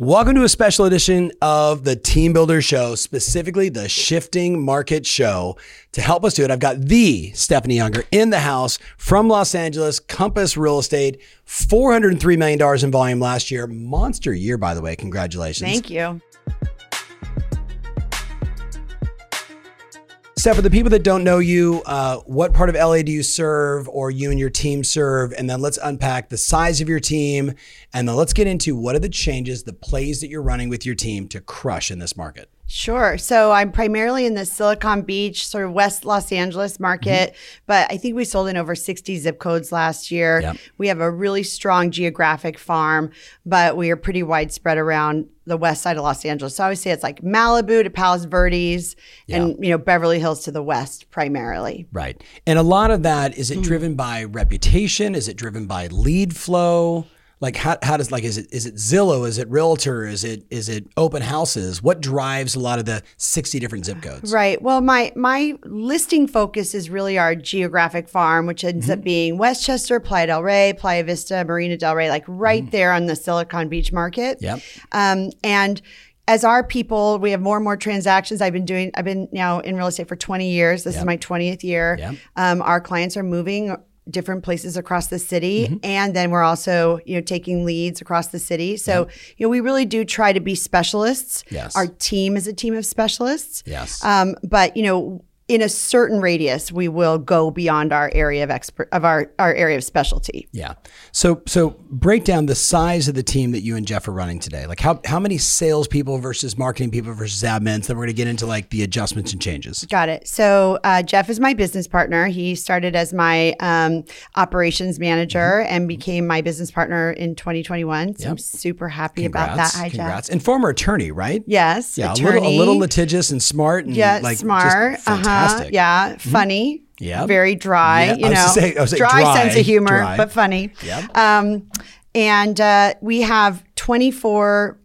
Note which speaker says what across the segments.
Speaker 1: Welcome to a special edition of the Team Builder Show, specifically the Shifting Market Show. To help us do it, I've got the Stephanie Younger in the house from Los Angeles, Compass Real Estate, $403 million in volume last year. Monster year, by the way. Congratulations.
Speaker 2: Thank you.
Speaker 1: Steph, for the people that don't know you, uh, what part of LA do you serve or you and your team serve? And then let's unpack the size of your team. And then let's get into what are the changes, the plays that you're running with your team to crush in this market.
Speaker 2: Sure. So I'm primarily in the Silicon Beach, sort of West Los Angeles market, mm-hmm. but I think we sold in over 60 zip codes last year. Yep. We have a really strong geographic farm, but we are pretty widespread around the west side of Los Angeles. So I would say it's like Malibu to Palos Verdes yeah. and you know Beverly Hills to the west primarily.
Speaker 1: Right. And a lot of that is it mm-hmm. driven by reputation? Is it driven by lead flow? Like how, how does like is it is it Zillow is it Realtor is it is it open houses what drives a lot of the 60 different zip codes
Speaker 2: right well my my listing focus is really our geographic farm which ends mm-hmm. up being Westchester Playa del Rey Playa Vista Marina del Rey like right mm-hmm. there on the Silicon Beach market
Speaker 1: yep
Speaker 2: um, and as our people, we have more and more transactions. I've been doing, I've been now in real estate for 20 years. This yep. is my 20th year. Yep. Um, our clients are moving different places across the city. Mm-hmm. and then we're also you know taking leads across the city. So yep. you know we really do try to be specialists.
Speaker 1: Yes.
Speaker 2: Our team is a team of specialists.
Speaker 1: Yes.
Speaker 2: Um, but you know in a certain radius, we will go beyond our area of expert of our, our area of specialty.
Speaker 1: Yeah. So so break down the size of the team that you and Jeff are running today. Like how how many salespeople versus marketing people versus admins? Then we're going to get into like the adjustments and changes.
Speaker 2: Got it. So uh, Jeff is my business partner. He started as my um, operations manager mm-hmm. and became my business partner in 2021. So yep. I'm super happy
Speaker 1: congrats,
Speaker 2: about that. Hi,
Speaker 1: congrats.
Speaker 2: Jeff.
Speaker 1: And former attorney, right?
Speaker 2: Yes.
Speaker 1: Yeah.
Speaker 2: Attorney.
Speaker 1: A little, a little litigious and smart. And
Speaker 2: yeah.
Speaker 1: Like
Speaker 2: smart. Uh-huh fantastic. Yeah, mm-hmm. funny.
Speaker 1: Yeah.
Speaker 2: Very dry. Yeah, you know, say, dry, dry, sense of humor, dry. but funny.
Speaker 1: Yep.
Speaker 2: Um, and uh, we have 24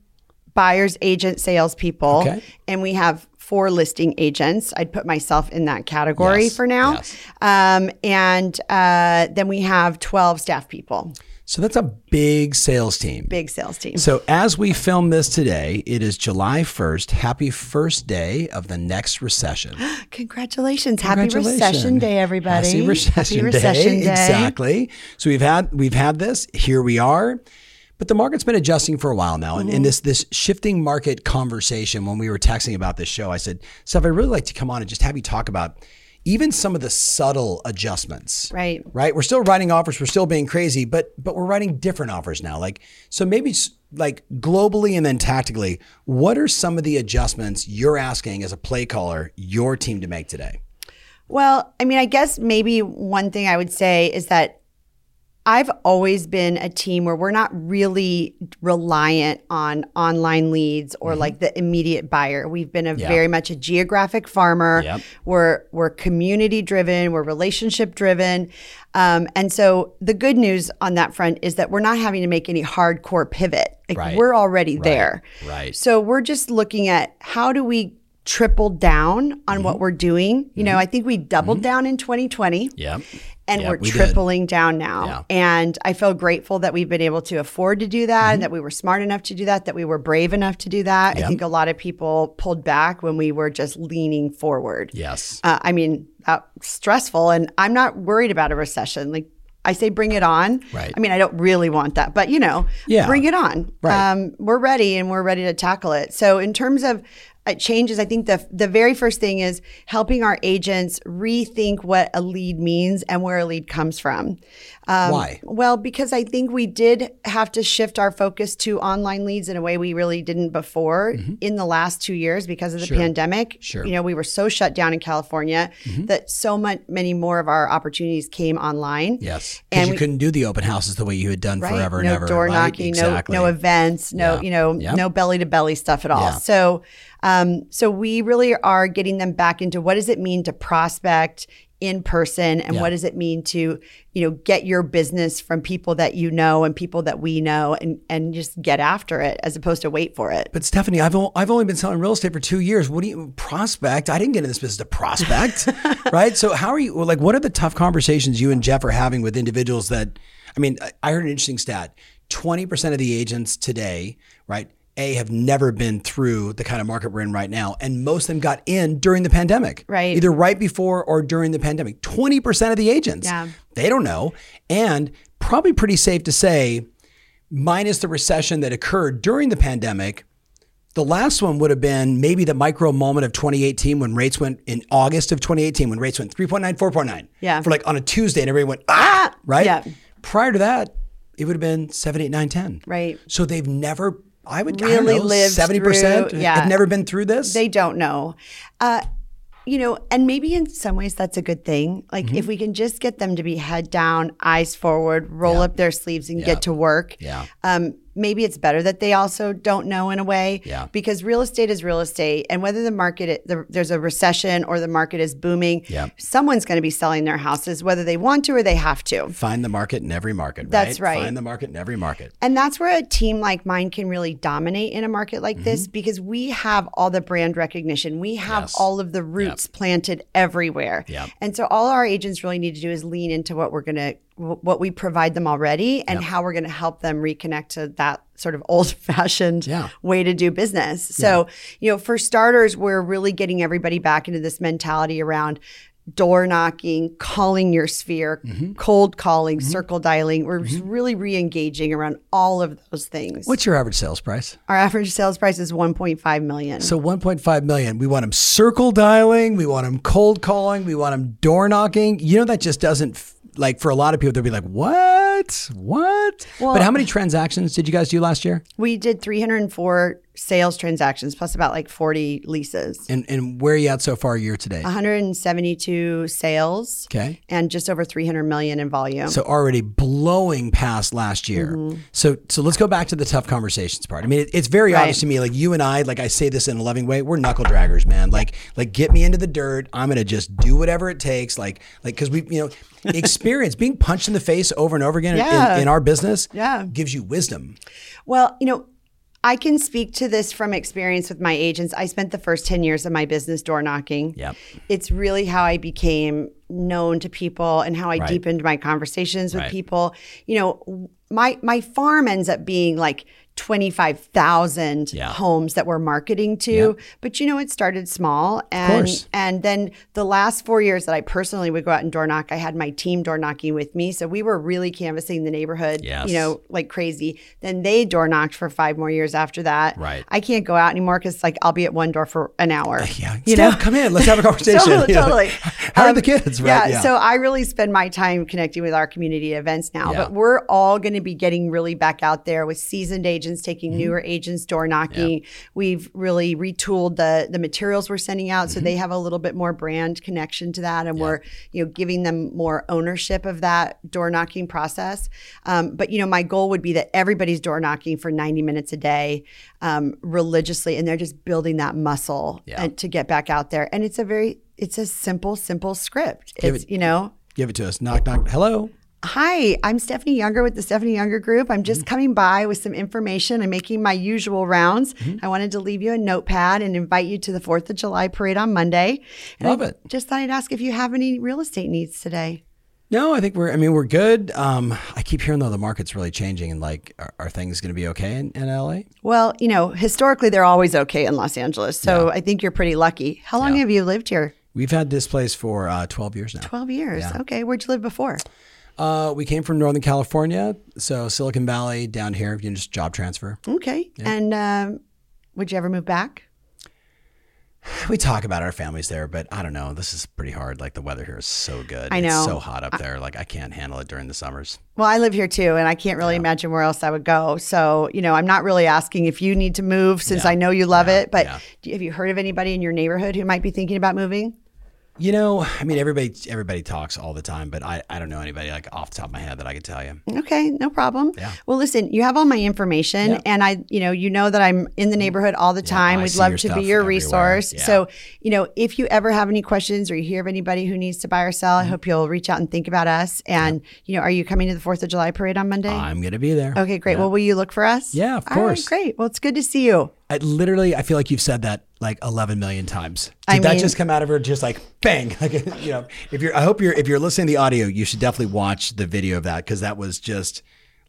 Speaker 2: buyers, agent, salespeople, okay. and we have four listing agents. I'd put myself in that category
Speaker 1: yes.
Speaker 2: for now.
Speaker 1: Yes.
Speaker 2: Um, and uh, then we have 12 staff people.
Speaker 1: So that's a big sales team.
Speaker 2: Big sales team.
Speaker 1: So as we film this today, it is July 1st. Happy first day of the next recession.
Speaker 2: Congratulations. Happy recession day, everybody.
Speaker 1: Happy recession, Happy recession day. day. Exactly. So we've had we've had this. Here we are. But the market's been adjusting for a while now. And mm-hmm. in this this shifting market conversation, when we were texting about this show, I said, Steph, I'd really like to come on and just have you talk about even some of the subtle adjustments.
Speaker 2: Right.
Speaker 1: Right. We're still writing offers. We're still being crazy, but but we're writing different offers now. Like so, maybe like globally and then tactically, what are some of the adjustments you're asking as a play caller your team to make today?
Speaker 2: Well, I mean, I guess maybe one thing I would say is that I've always been a team where we're not really reliant on online leads or mm-hmm. like the immediate buyer. We've been a very much a geographic farmer.
Speaker 1: Yep.
Speaker 2: We're we're community driven. We're relationship driven. Um, and so the good news on that front is that we're not having to make any hardcore pivot. Like
Speaker 1: right.
Speaker 2: we're already right. there.
Speaker 1: Right.
Speaker 2: So we're just looking at how do we triple down on mm-hmm. what we're doing. You mm-hmm. know, I think we doubled mm-hmm. down in 2020.
Speaker 1: Yeah
Speaker 2: and we're
Speaker 1: we
Speaker 2: tripling did. down now.
Speaker 1: Yeah.
Speaker 2: And I feel grateful that we've been able to afford to do that, mm-hmm. that we were smart enough to do that, that we were brave enough to do that. Yep. I think a lot of people pulled back when we were just leaning forward.
Speaker 1: Yes.
Speaker 2: Uh, I mean, uh, stressful, and I'm not worried about a recession. Like I say, bring it on.
Speaker 1: Right.
Speaker 2: I mean, I don't really want that, but you know,
Speaker 1: yeah.
Speaker 2: bring it on.
Speaker 1: Right.
Speaker 2: Um, we're ready and we're ready to tackle it. So, in terms of it changes. I think the the very first thing is helping our agents rethink what a lead means and where a lead comes from.
Speaker 1: Um, Why?
Speaker 2: Well, because I think we did have to shift our focus to online leads in a way we really didn't before mm-hmm. in the last two years because of the
Speaker 1: sure.
Speaker 2: pandemic.
Speaker 1: Sure.
Speaker 2: You know, we were so shut down in California mm-hmm. that so much many more of our opportunities came online.
Speaker 1: Yes, and you we, couldn't do the open houses the way you had done
Speaker 2: right?
Speaker 1: forever
Speaker 2: no
Speaker 1: and ever.
Speaker 2: No door
Speaker 1: right?
Speaker 2: knocking,
Speaker 1: exactly.
Speaker 2: no no events, no
Speaker 1: yeah.
Speaker 2: you know, no belly to belly stuff at all.
Speaker 1: Yeah.
Speaker 2: So. Um, so we really are getting them back into what does it mean to prospect in person and
Speaker 1: Yeah.
Speaker 2: what does it mean to you know get your business from people that you know and people that we know and and just get after it as opposed to wait for it
Speaker 1: But Stephanie, I've o- I've only been selling real estate for two years. What do you prospect? I didn't get in this business to prospect, right? So how are you? Like, what are the tough conversations you and Jeff are having with individuals that? I mean, I- heard an interesting stat: twenty percent of the agents today, right, a have never been through the kind of market we're in right now and most of them got in during the pandemic
Speaker 2: right.
Speaker 1: either right before or during the pandemic. 20% of the agents
Speaker 2: yeah.
Speaker 1: they don't know. And probably pretty safe to say minus the recession that occurred during the pandemic the last one would have been maybe the micro moment of 2018 when rates went in August of 2018 when rates went 3.9 4.9
Speaker 2: yeah.
Speaker 1: For like on a Tuesday and everybody went ah! Right?
Speaker 2: Yeah.
Speaker 1: Prior to that it would have been 7 8 9 10
Speaker 2: right.
Speaker 1: So they've never I would
Speaker 2: really live
Speaker 1: seventy percent.
Speaker 2: Yeah,
Speaker 1: I've never been through this.
Speaker 2: They don't know. Uh, you know, and maybe in some ways that's a good thing. Like mm-hmm. if we can just get them to be head down, eyes forward, roll yeah. up their sleeves, and yeah. get to work.
Speaker 1: Yeah.
Speaker 2: Um, maybe it's better that they also don't know in a way
Speaker 1: yeah.
Speaker 2: because real estate is real estate and whether the market the, there's a recession or the market is booming
Speaker 1: yeah.
Speaker 2: someone's going to be selling their houses whether they want to or they have to
Speaker 1: find the market in every market right?
Speaker 2: that's right
Speaker 1: find the market in every market
Speaker 2: and that's where a team like mine can really dominate in a market like mm-hmm. this because we have all the brand recognition we have
Speaker 1: yes.
Speaker 2: all of the roots yep. planted everywhere
Speaker 1: yep.
Speaker 2: and so all our agents really need to do is lean into what we're going to what we provide them already and yep. how we're going to help them reconnect to that sort of old fashioned
Speaker 1: yeah.
Speaker 2: way to do business. So, yeah. you know, for starters, we're really getting everybody back into this mentality around door knocking, calling your sphere, mm-hmm. cold calling, mm-hmm. circle dialing. We're mm-hmm. really re engaging around all of those things.
Speaker 1: What's your average sales price?
Speaker 2: Our average sales price is 1.5 million.
Speaker 1: So 1.5 million. We want them circle dialing, we want them cold calling, we want them door knocking. You know, that just doesn't like for a lot of people, they'll be like, "What? What?" Well, but how many transactions did you guys do last year?
Speaker 2: We did 304 sales transactions plus about like 40 leases.
Speaker 1: And and where are you at so far year to date?
Speaker 2: 172 sales.
Speaker 1: Okay.
Speaker 2: And just over 300 million in volume.
Speaker 1: So already blowing past last year. Mm-hmm. So so let's go back to the tough conversations part. I mean, it, it's very right. obvious to me like you and I, like I say this in a loving way, we're knuckle draggers, man. Like like get me into the dirt. I'm going to just do whatever it takes like like cuz we, you know, experience being punched in the face over and over again
Speaker 2: yeah.
Speaker 1: in, in our business
Speaker 2: yeah.
Speaker 1: gives you wisdom.
Speaker 2: Well, you know, I can speak to this from experience with my agents. I spent the first 10 years of my business door knocking.
Speaker 1: Yep.
Speaker 2: It's really how I became known to people and how I right. deepened my conversations with
Speaker 1: right.
Speaker 2: people. You know, my my farm ends up being like 25,000
Speaker 1: yeah.
Speaker 2: homes that we're marketing to.
Speaker 1: Yeah.
Speaker 2: But you know, it started small. And, and then the last four years that I personally would go out and door knock, I had my team door knocking with me. So we were really canvassing the neighborhood,
Speaker 1: yes.
Speaker 2: you know, like crazy. Then they door knocked for five more years after that.
Speaker 1: Right.
Speaker 2: I can't go out anymore because like I'll be at one door for an hour.
Speaker 1: Yeah. You Steph, know, come in. Let's have a conversation.
Speaker 2: totally. totally.
Speaker 1: How um, are the kids?
Speaker 2: Right? Yeah, yeah, So I really spend my time connecting with our community events now. But we're all going to be getting really back out there with seasoned agents taking mm-hmm. newer agents door knocking.
Speaker 1: Yeah.
Speaker 2: We've really retooled the the materials we're sending out so mm-hmm. they have a little bit more brand connection to that, and
Speaker 1: yeah.
Speaker 2: we're you know giving them more ownership of that door knocking process. Um, but you know, my goal would be that everybody's door knocking for 90 minutes a day um, religiously, and they're just building that muscle
Speaker 1: yeah.
Speaker 2: and to get back out there. And it's a very it's a simple, simple script.
Speaker 1: Give
Speaker 2: it's
Speaker 1: it,
Speaker 2: you know.
Speaker 1: Give it to us. Knock, knock. Hello.
Speaker 2: Hi, I'm Stephanie Younger with the Stephanie Younger Group. I'm just mm-hmm. coming by with some information. I'm making my usual rounds. Mm-hmm. I wanted to leave you a notepad and invite you to the 4th of July parade on Monday.
Speaker 1: And Love
Speaker 2: I
Speaker 1: it.
Speaker 2: Just thought I'd ask if you have any real estate needs today.
Speaker 1: No, I think we're. I mean, we're good. Um, I keep hearing though the market's really changing, and like, are, are things going to be okay in, in, LA?
Speaker 2: Well, you know, historically they're always okay in Los Angeles, so
Speaker 1: yeah.
Speaker 2: I think you're pretty lucky. How long
Speaker 1: yeah.
Speaker 2: have you lived here?
Speaker 1: We've had this place for uh, 12 years now.
Speaker 2: 12 years.
Speaker 1: Yeah.
Speaker 2: Okay, where'd you live before?
Speaker 1: Uh, we came from Northern California, so Silicon Valley down here. You just job transfer.
Speaker 2: Okay.
Speaker 1: Yeah.
Speaker 2: And um, would you ever move back?
Speaker 1: We talk about our families there, but I don't know. This is pretty hard. Like the weather here is so good.
Speaker 2: I know.
Speaker 1: It's so hot up there. Like I can't handle it during the summers.
Speaker 2: Well, I live here too, and I can't really
Speaker 1: Yeah.
Speaker 2: imagine where else I would go. So, you know, I'm not really asking if you need to move since
Speaker 1: Yeah.
Speaker 2: I know you love
Speaker 1: Yeah.
Speaker 2: it. But have you heard of anybody in your neighborhood who might be thinking about moving?
Speaker 1: You know, I mean, everybody everybody talks all the time, but I, I don't know anybody like off the top of my head that I could tell you.
Speaker 2: Okay, no problem.
Speaker 1: Yeah.
Speaker 2: Well, listen, you have all my information,
Speaker 1: Yeah.
Speaker 2: and I, you know, you know that I'm in the neighborhood all the time. We'd love to be your
Speaker 1: everywhere.
Speaker 2: resource.
Speaker 1: Yeah.
Speaker 2: So, you know, if you ever have any questions or you hear of anybody who needs to buy or sell,
Speaker 1: Mm-hmm.
Speaker 2: I hope you'll reach out and think about us. And you know, are you coming to the Fourth of July parade on Monday?
Speaker 1: I'm gonna be there.
Speaker 2: okay, great. Well, will you look for us?
Speaker 1: Yeah, of
Speaker 2: All right,
Speaker 1: course.
Speaker 2: great. Well, it's good to see you.
Speaker 1: I literally, I feel like you've said that like 11 million times. Did
Speaker 2: I
Speaker 1: that
Speaker 2: mean-
Speaker 1: just come out of her just like bang? Like, you know, if you're, I hope you're, if you're listening to the audio, you should definitely watch the video of that because that was just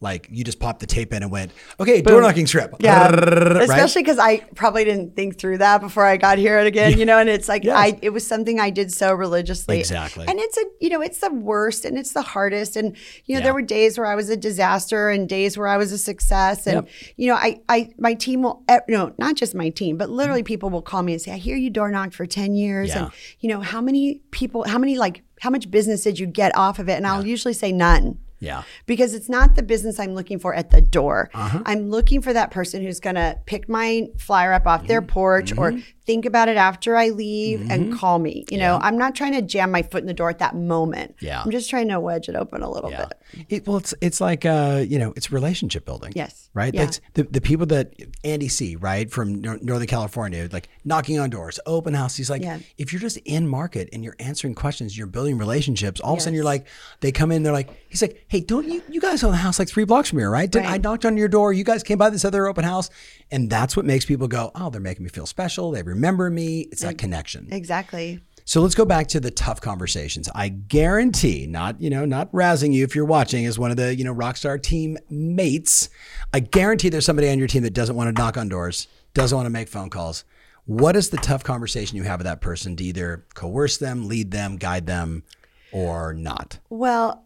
Speaker 1: Like you just popped the tape in and went, okay, door knocking script.
Speaker 2: Yeah.
Speaker 1: Right?
Speaker 2: Especially because I probably didn't think through that before I got here again, you know, and it's like. I it was something I did so religiously.
Speaker 1: Exactly.
Speaker 2: And it's a you know, it's the worst and it's the hardest. And you know,
Speaker 1: Yeah.
Speaker 2: there were days where I was a disaster and days where I was a success. And
Speaker 1: Yep.
Speaker 2: you know, I I my team will eh, no, not just my team, but literally people will call me and say, I hear you door knocked for 10 years.
Speaker 1: Yeah.
Speaker 2: And you know, how many people how many like how much business did you get off of it? And I'll usually say none
Speaker 1: Yeah.
Speaker 2: because it's not the business I'm looking for at the door.
Speaker 1: Uh-huh.
Speaker 2: I'm looking for that person who's going to pick my flyer up off
Speaker 1: Mm-hmm.
Speaker 2: their porch or think about it after I leave and call me. You know, I'm not trying to jam my foot in the door at that moment.
Speaker 1: Yeah.
Speaker 2: I'm just trying to wedge it open a little
Speaker 1: Yeah.
Speaker 2: bit.
Speaker 1: It, well, it's it's like uh, you know, it's relationship building.
Speaker 2: Yes.
Speaker 1: Right.
Speaker 2: Yeah.
Speaker 1: That's the the people that Andy C. Right from Northern California, like knocking on doors, open house. He's like,
Speaker 2: Yeah.
Speaker 1: if you're just in market and you're answering questions, you're building relationships. All of a sudden, you're like, they come in, they're like, he's like, hey, don't you you guys own a house like three blocks from here, right? Did I
Speaker 2: Right.
Speaker 1: knocked on your door? You guys came by this other open house, and that's what makes people go, oh, they're making me feel special. They remember me. It's that connection.
Speaker 2: Exactly.
Speaker 1: So let's go back to the tough conversations. I guarantee, not you know, not razzing you if you're watching as one of the you know rockstar team mates. I guarantee there's somebody on your team that doesn't want to knock on doors, doesn't want to make phone calls. What is the tough conversation you have with that person to either coerce them, lead them, guide them, or not?
Speaker 2: Well,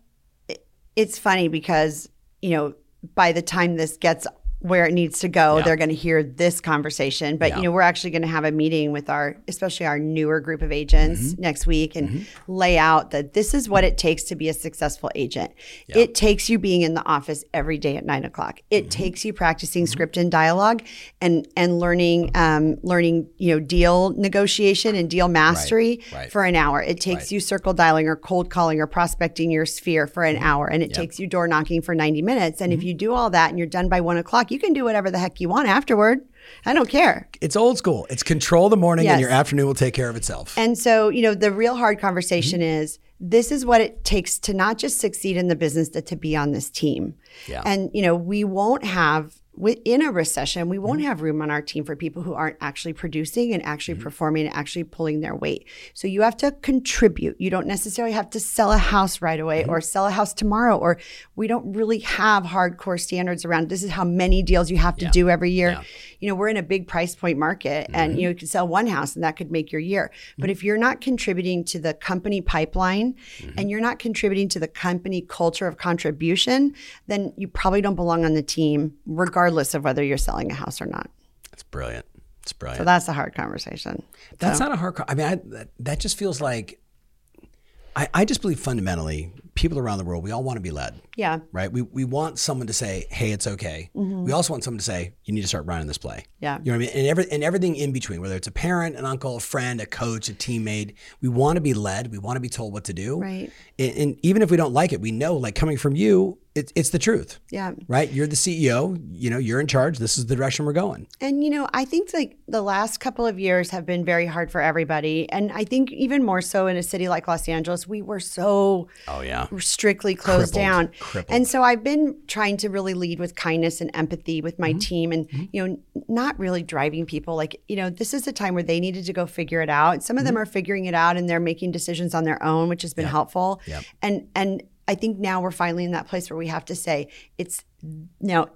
Speaker 2: it's funny because, you know, by the time this gets where it needs to go,
Speaker 1: Yeah.
Speaker 2: they're going to hear this conversation. But,
Speaker 1: Yeah.
Speaker 2: you know, we're actually going to have a meeting with our, especially our newer group of agents
Speaker 1: Mm-hmm.
Speaker 2: next week and lay out that this is what it takes to be a successful agent. It takes you being in the office every day at nine o'clock. It
Speaker 1: Mm-hmm.
Speaker 2: takes you practicing script and dialogue and, and learning, um, learning, you know, deal negotiation and deal mastery
Speaker 1: right.
Speaker 2: for an hour. It takes you circle dialing or cold calling or prospecting your sphere for an
Speaker 1: Mm-hmm.
Speaker 2: hour, and it takes you door knocking for 90 minutes. And if you do all that and you're done by one o'clock, you can do whatever the heck you want afterward. I don't care.
Speaker 1: It's old school. It's control the morning, and your afternoon will take care of itself.
Speaker 2: And so, you know, the real hard conversation
Speaker 1: Mm-hmm.
Speaker 2: is this is what it takes to not just succeed in the business, but to be on this team.
Speaker 1: Yeah.
Speaker 2: And, you know, we won't have, in a recession, we
Speaker 1: Mm-hmm.
Speaker 2: won't have room on our team for people who aren't actually producing and actually
Speaker 1: Mm-hmm.
Speaker 2: performing and actually pulling their weight. So you have to contribute. You don't necessarily have to sell a house right away
Speaker 1: Mm-hmm.
Speaker 2: or sell a house tomorrow, or we don't really have hardcore standards around this is how many deals you have to do every year. You know, we're in a big price point market and
Speaker 1: Mm-hmm.
Speaker 2: you know, you could sell one house and that could make your year. But if you're not contributing to the company pipeline
Speaker 1: Mm-hmm.
Speaker 2: and you're not contributing to the company culture of contribution, then you probably don't belong on the team, regardless of whether you're selling a house or not.
Speaker 1: That's brilliant. It's brilliant.
Speaker 2: So that's a hard conversation.
Speaker 1: That's not a hard. I mean, I, that, that just feels like. I, I just believe fundamentally, people around the world, we all want to be led,
Speaker 2: Yeah.
Speaker 1: right? We, we want someone to say, "Hey, it's okay." Mm-hmm. We also want someone to say, "You need to start running this play."
Speaker 2: Yeah.
Speaker 1: you know what I mean, and every, and everything in between, whether it's a parent, an uncle, a friend, a coach, a teammate, we want to be led. We want to be told what to do,
Speaker 2: Right.
Speaker 1: And, and even if we don't like it, we know, like coming from you, it, it's the truth,
Speaker 2: Yeah.
Speaker 1: right? You're the CEO. You know, you're in charge. This is the direction we're going.
Speaker 2: And you know, I think like the last couple of years have been very hard for everybody, and I think even more so in a city like Los Angeles, we were so
Speaker 1: Oh yeah,
Speaker 2: strictly closed
Speaker 1: Crippled.
Speaker 2: down.
Speaker 1: Crippled.
Speaker 2: And so I've been trying to really lead with kindness and empathy with
Speaker 1: Mm-hmm.
Speaker 2: my team and you know not really driving people like you know this is a time where they needed to go figure it out. Some of them are figuring it out and they're making decisions on their own, which has been helpful.
Speaker 1: Mm-hmm. Yep.
Speaker 2: And and I think now we're finally in that place where we have to say it's now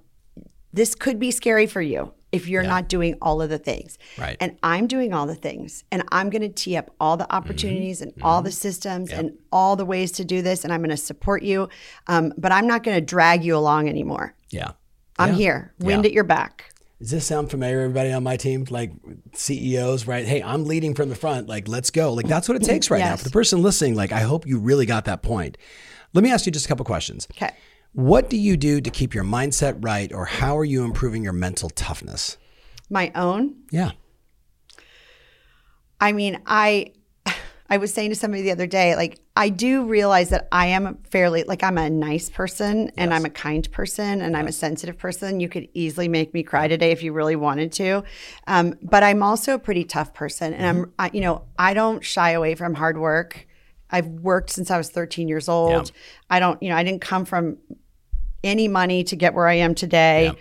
Speaker 2: this could be scary for you if you're not doing all of the things.
Speaker 1: Right.
Speaker 2: And I'm doing all the things. And I'm going to tee up all the opportunities and all the systems and all the ways to do this. And I'm going to support you. Um, but I'm not going to drag you along anymore.
Speaker 1: yeah.
Speaker 2: I'm
Speaker 1: Yeah.
Speaker 2: here, wind
Speaker 1: Yeah.
Speaker 2: at your back.
Speaker 1: Does this sound familiar, to everybody on my team? Like CEOs, right? Hey, I'm leading from the front. Like, let's go. Like, that's what it takes right now. For the person listening, like, I hope you really got that point. Let me ask you just a couple questions.
Speaker 2: Okay.
Speaker 1: What do you do to keep your mindset right, or how are you improving your mental toughness?
Speaker 2: My own.
Speaker 1: Yeah.
Speaker 2: I mean, I I was saying to somebody the other day, like I do realize that I am fairly like I'm a nice person and I'm a kind person and I'm a sensitive person. You could easily make me cry today if you really wanted to, um, but I'm also a pretty tough person, and I'm I, you know I don't shy away from hard work. I've worked since I was 13 years old. I don't you know I didn't come from any money to get where I am today.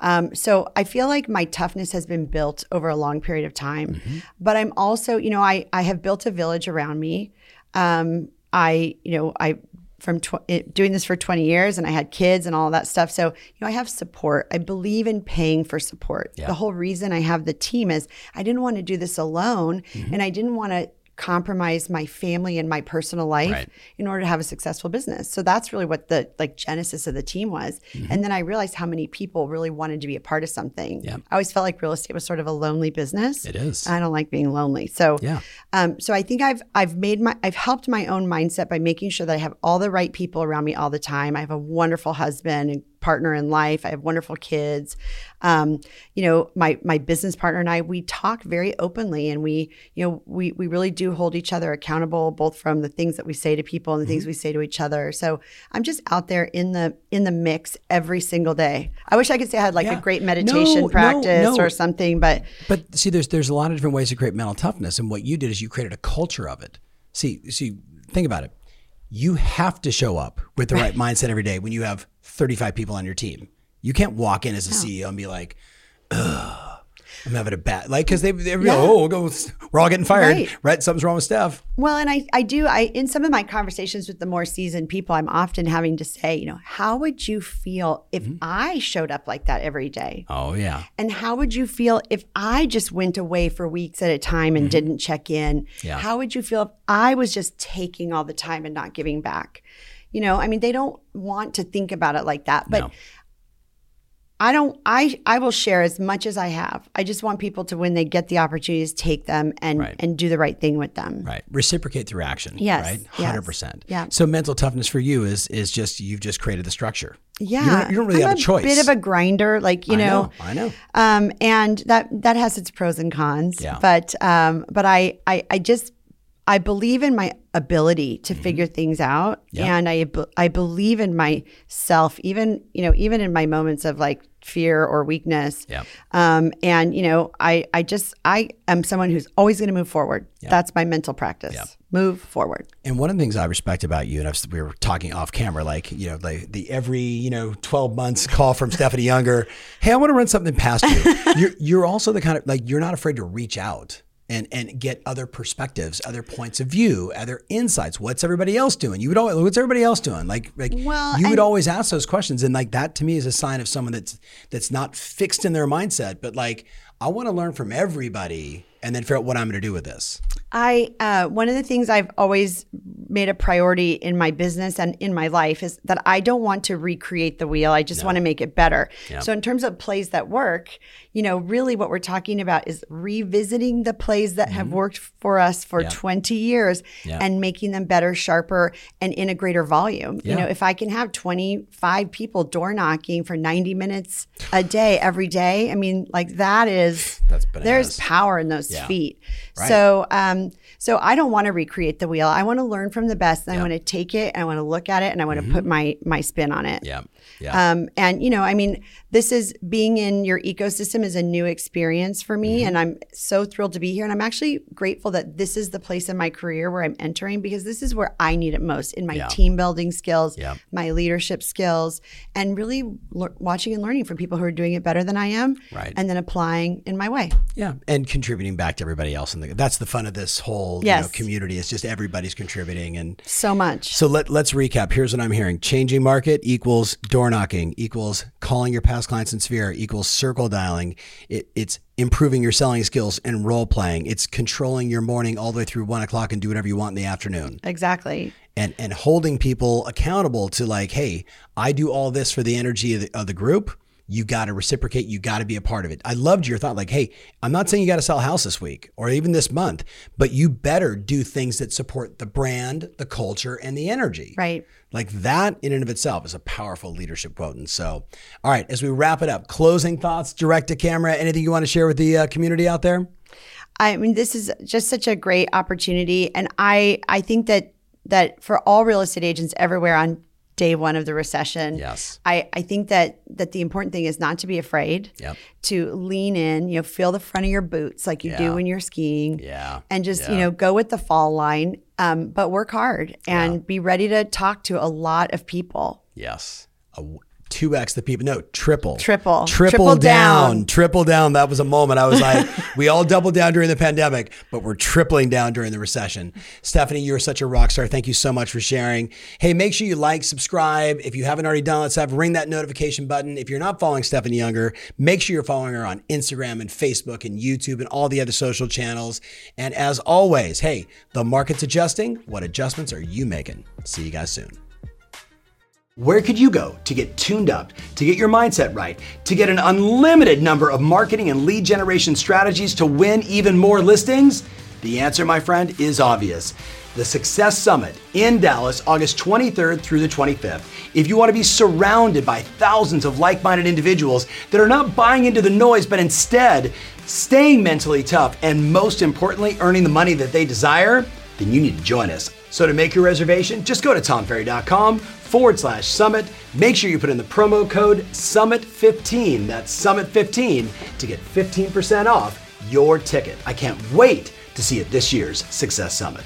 Speaker 2: Um, so I feel like my toughness has been built over a long period of time. But I'm also, you know, I I have built a village around me. Um, I, you know, I from tw- doing this for 20 years and I had kids and all that stuff. So, you know, I have support. I believe in paying for support. Yeah. The whole reason I have the team is I didn't want to do this alone mm-hmm. and I didn't want to compromise my family and my personal life right. in order to have a successful business. So that's really what the like genesis of the team was. Mm-hmm. And then I realized how many people really wanted to be a part of something. Yeah. I always felt like real estate was sort of a lonely business.
Speaker 1: It is.
Speaker 2: I don't like being lonely. So yeah. Um, so I think I've I've made my I've helped my own mindset by making sure that I have all the right people around me all the time. I have a wonderful husband and partner in life. I have wonderful kids. Um, you know, my my business partner and I we talk very openly, and we you know we we really do hold each other accountable, both from the things that we say to people and the mm-hmm. things we say to each other. So I'm just out there in the in the mix every single day. I wish I could say I had like yeah. a great meditation no, practice no, no. or something, but
Speaker 1: but see, there's there's a lot of different ways to create mental toughness, and what you did is you created a culture of it. See, see, think about it. You have to show up with the right mindset every day when you have 35 people on your team. You can't walk in as a CEO and be like, Ugh, I'm having a bad like because they they yeah. oh we're all getting fired right. right. something's wrong with Steph.
Speaker 2: Well, and I I do I in some of my conversations with the more seasoned people, I'm often having to say, you know, how would you feel if mm-hmm. I showed up like that every day?
Speaker 1: Oh yeah.
Speaker 2: And how would you feel if I just went away for weeks at a time and mm-hmm. didn't check in? Yeah. How would you feel if I was just taking all the time and not giving back? You know, I mean, they don't want to think about it like that, but. No. I don't I I will share as much as I have. I just want people to when they get the opportunities take them and right. and do the right thing with them.
Speaker 1: Right. Reciprocate through action.
Speaker 2: Yes.
Speaker 1: Right.
Speaker 2: Hundred
Speaker 1: yes. percent.
Speaker 2: Yeah.
Speaker 1: So mental toughness for you is is just you've just created the structure.
Speaker 2: Yeah.
Speaker 1: You don't, you don't really
Speaker 2: I'm
Speaker 1: have a, choice.
Speaker 2: Bit of a grinder, like you
Speaker 1: I
Speaker 2: know.
Speaker 1: I know.
Speaker 2: Um, and that that has its pros and cons. Yeah. But um, but I I I just I believe in my ability to mm-hmm. figure things out yep. and I I believe in myself even you know even in my moments of like fear or weakness.
Speaker 1: Yeah.
Speaker 2: Um, and you know, I I just I am someone who's always going to move forward. Yep. That's my mental practice. Yep. Move forward.
Speaker 1: And one of the things I respect about you, and I've, we were talking off camera, like you know, like the every you know twelve months call from Stephanie Younger. Hey, I want to run something past you. you're you're also the kind of like you're not afraid to reach out and and get other perspectives, other points of view, other insights. What's everybody else doing? You would always, what's everybody else doing? Like like well, you would always ask those questions, and like that to me is a sign of someone that's that's not fixed in their mindset, but like I want to learn from everybody and then figure out what I'm going to do with this.
Speaker 2: I uh, one of the things I've always made a priority in my business and in my life is that I don't want to recreate the wheel. I just no. want to make it better. Yep. So in terms of plays that work, you know, really what we're talking about is revisiting the plays that mm-hmm. have worked for us for yep. 20 years yep. and making them better, sharper, and in a greater volume. You know, if I can have 25 people door knocking for 90 minutes a day every day, I mean, like that is
Speaker 1: That's
Speaker 2: there's power in those feet. Right. So um so I don't want to recreate the wheel. I want to learn from the best. And yep. I want to take it and I want to look at it and I want to mm-hmm. put my my spin on it.
Speaker 1: Yeah. Yeah.
Speaker 2: Um, and you know, I mean, this is being in your ecosystem is a new experience for me, mm-hmm. and I'm so thrilled to be here. And I'm actually grateful that this is the place in my career where I'm entering because this is where I need it most in my yeah. team building skills, yeah. my leadership skills, and really le- watching and learning from people who are doing it better than I am,
Speaker 1: right?
Speaker 2: And then applying in my way.
Speaker 1: Yeah, and contributing back to everybody else, and that's the fun of this whole yes. you know, community. It's just everybody's contributing, and
Speaker 2: so much.
Speaker 1: So let let's recap. Here's what I'm hearing: changing market equals door knocking equals calling your past clients in sphere equals circle dialing. It, it's improving your selling skills and role playing. It's controlling your morning all the way through one o'clock and do whatever you want in the afternoon.
Speaker 2: Exactly.
Speaker 1: And and holding people accountable to like, hey, I do all this for the energy of the, of the group you got to reciprocate. You got to be a part of it. I loved your thought like, hey, I'm not saying you got to sell a house this week or even this month, but you better do things that support the brand, the culture, and the energy.
Speaker 2: Right.
Speaker 1: Like that in and of itself is a powerful leadership quote. And so, all right, as we wrap it up, closing thoughts, direct to camera, anything you want to share with the uh, community out there?
Speaker 2: I mean, this is just such a great opportunity. And I, I think that that for all real estate agents everywhere on day one of the recession.
Speaker 1: Yes.
Speaker 2: I, I think that that the important thing is not to be afraid.
Speaker 1: Yep.
Speaker 2: To lean in, you know, feel the front of your boots like you yeah. do when you're skiing.
Speaker 1: Yeah.
Speaker 2: And just,
Speaker 1: yeah.
Speaker 2: you know, go with the fall line. Um, but work hard and yeah. be ready to talk to a lot of people.
Speaker 1: Yes. A, 2x the people. No, triple.
Speaker 2: Triple.
Speaker 1: Triple,
Speaker 2: Triple
Speaker 1: down.
Speaker 2: down.
Speaker 1: Triple down. That was a moment I was like, we all doubled down during the pandemic, but we're tripling down during the recession. Stephanie, you're such a rock star. Thank you so much for sharing. Hey, make sure you like, subscribe. If you haven't already done that stuff, ring that notification button. If you're not following Stephanie Younger, make sure you're following her on Instagram and Facebook and YouTube and all the other social channels. And as always, hey, the market's adjusting. What adjustments are you making? See you guys soon. Where could you go to get tuned up, to get your mindset right, to get an unlimited number of marketing and lead generation strategies to win even more listings? The answer, my friend, is obvious. The Success Summit in Dallas, August 23rd through the 25th. If you want to be surrounded by thousands of like minded individuals that are not buying into the noise, but instead staying mentally tough and most importantly, earning the money that they desire, then you need to join us. So to make your reservation, just go to tomferry.com forward slash summit. Make sure you put in the promo code SUMMIT15, that's SUMMIT15, to get 15% off your ticket. I can't wait to see at this year's Success Summit.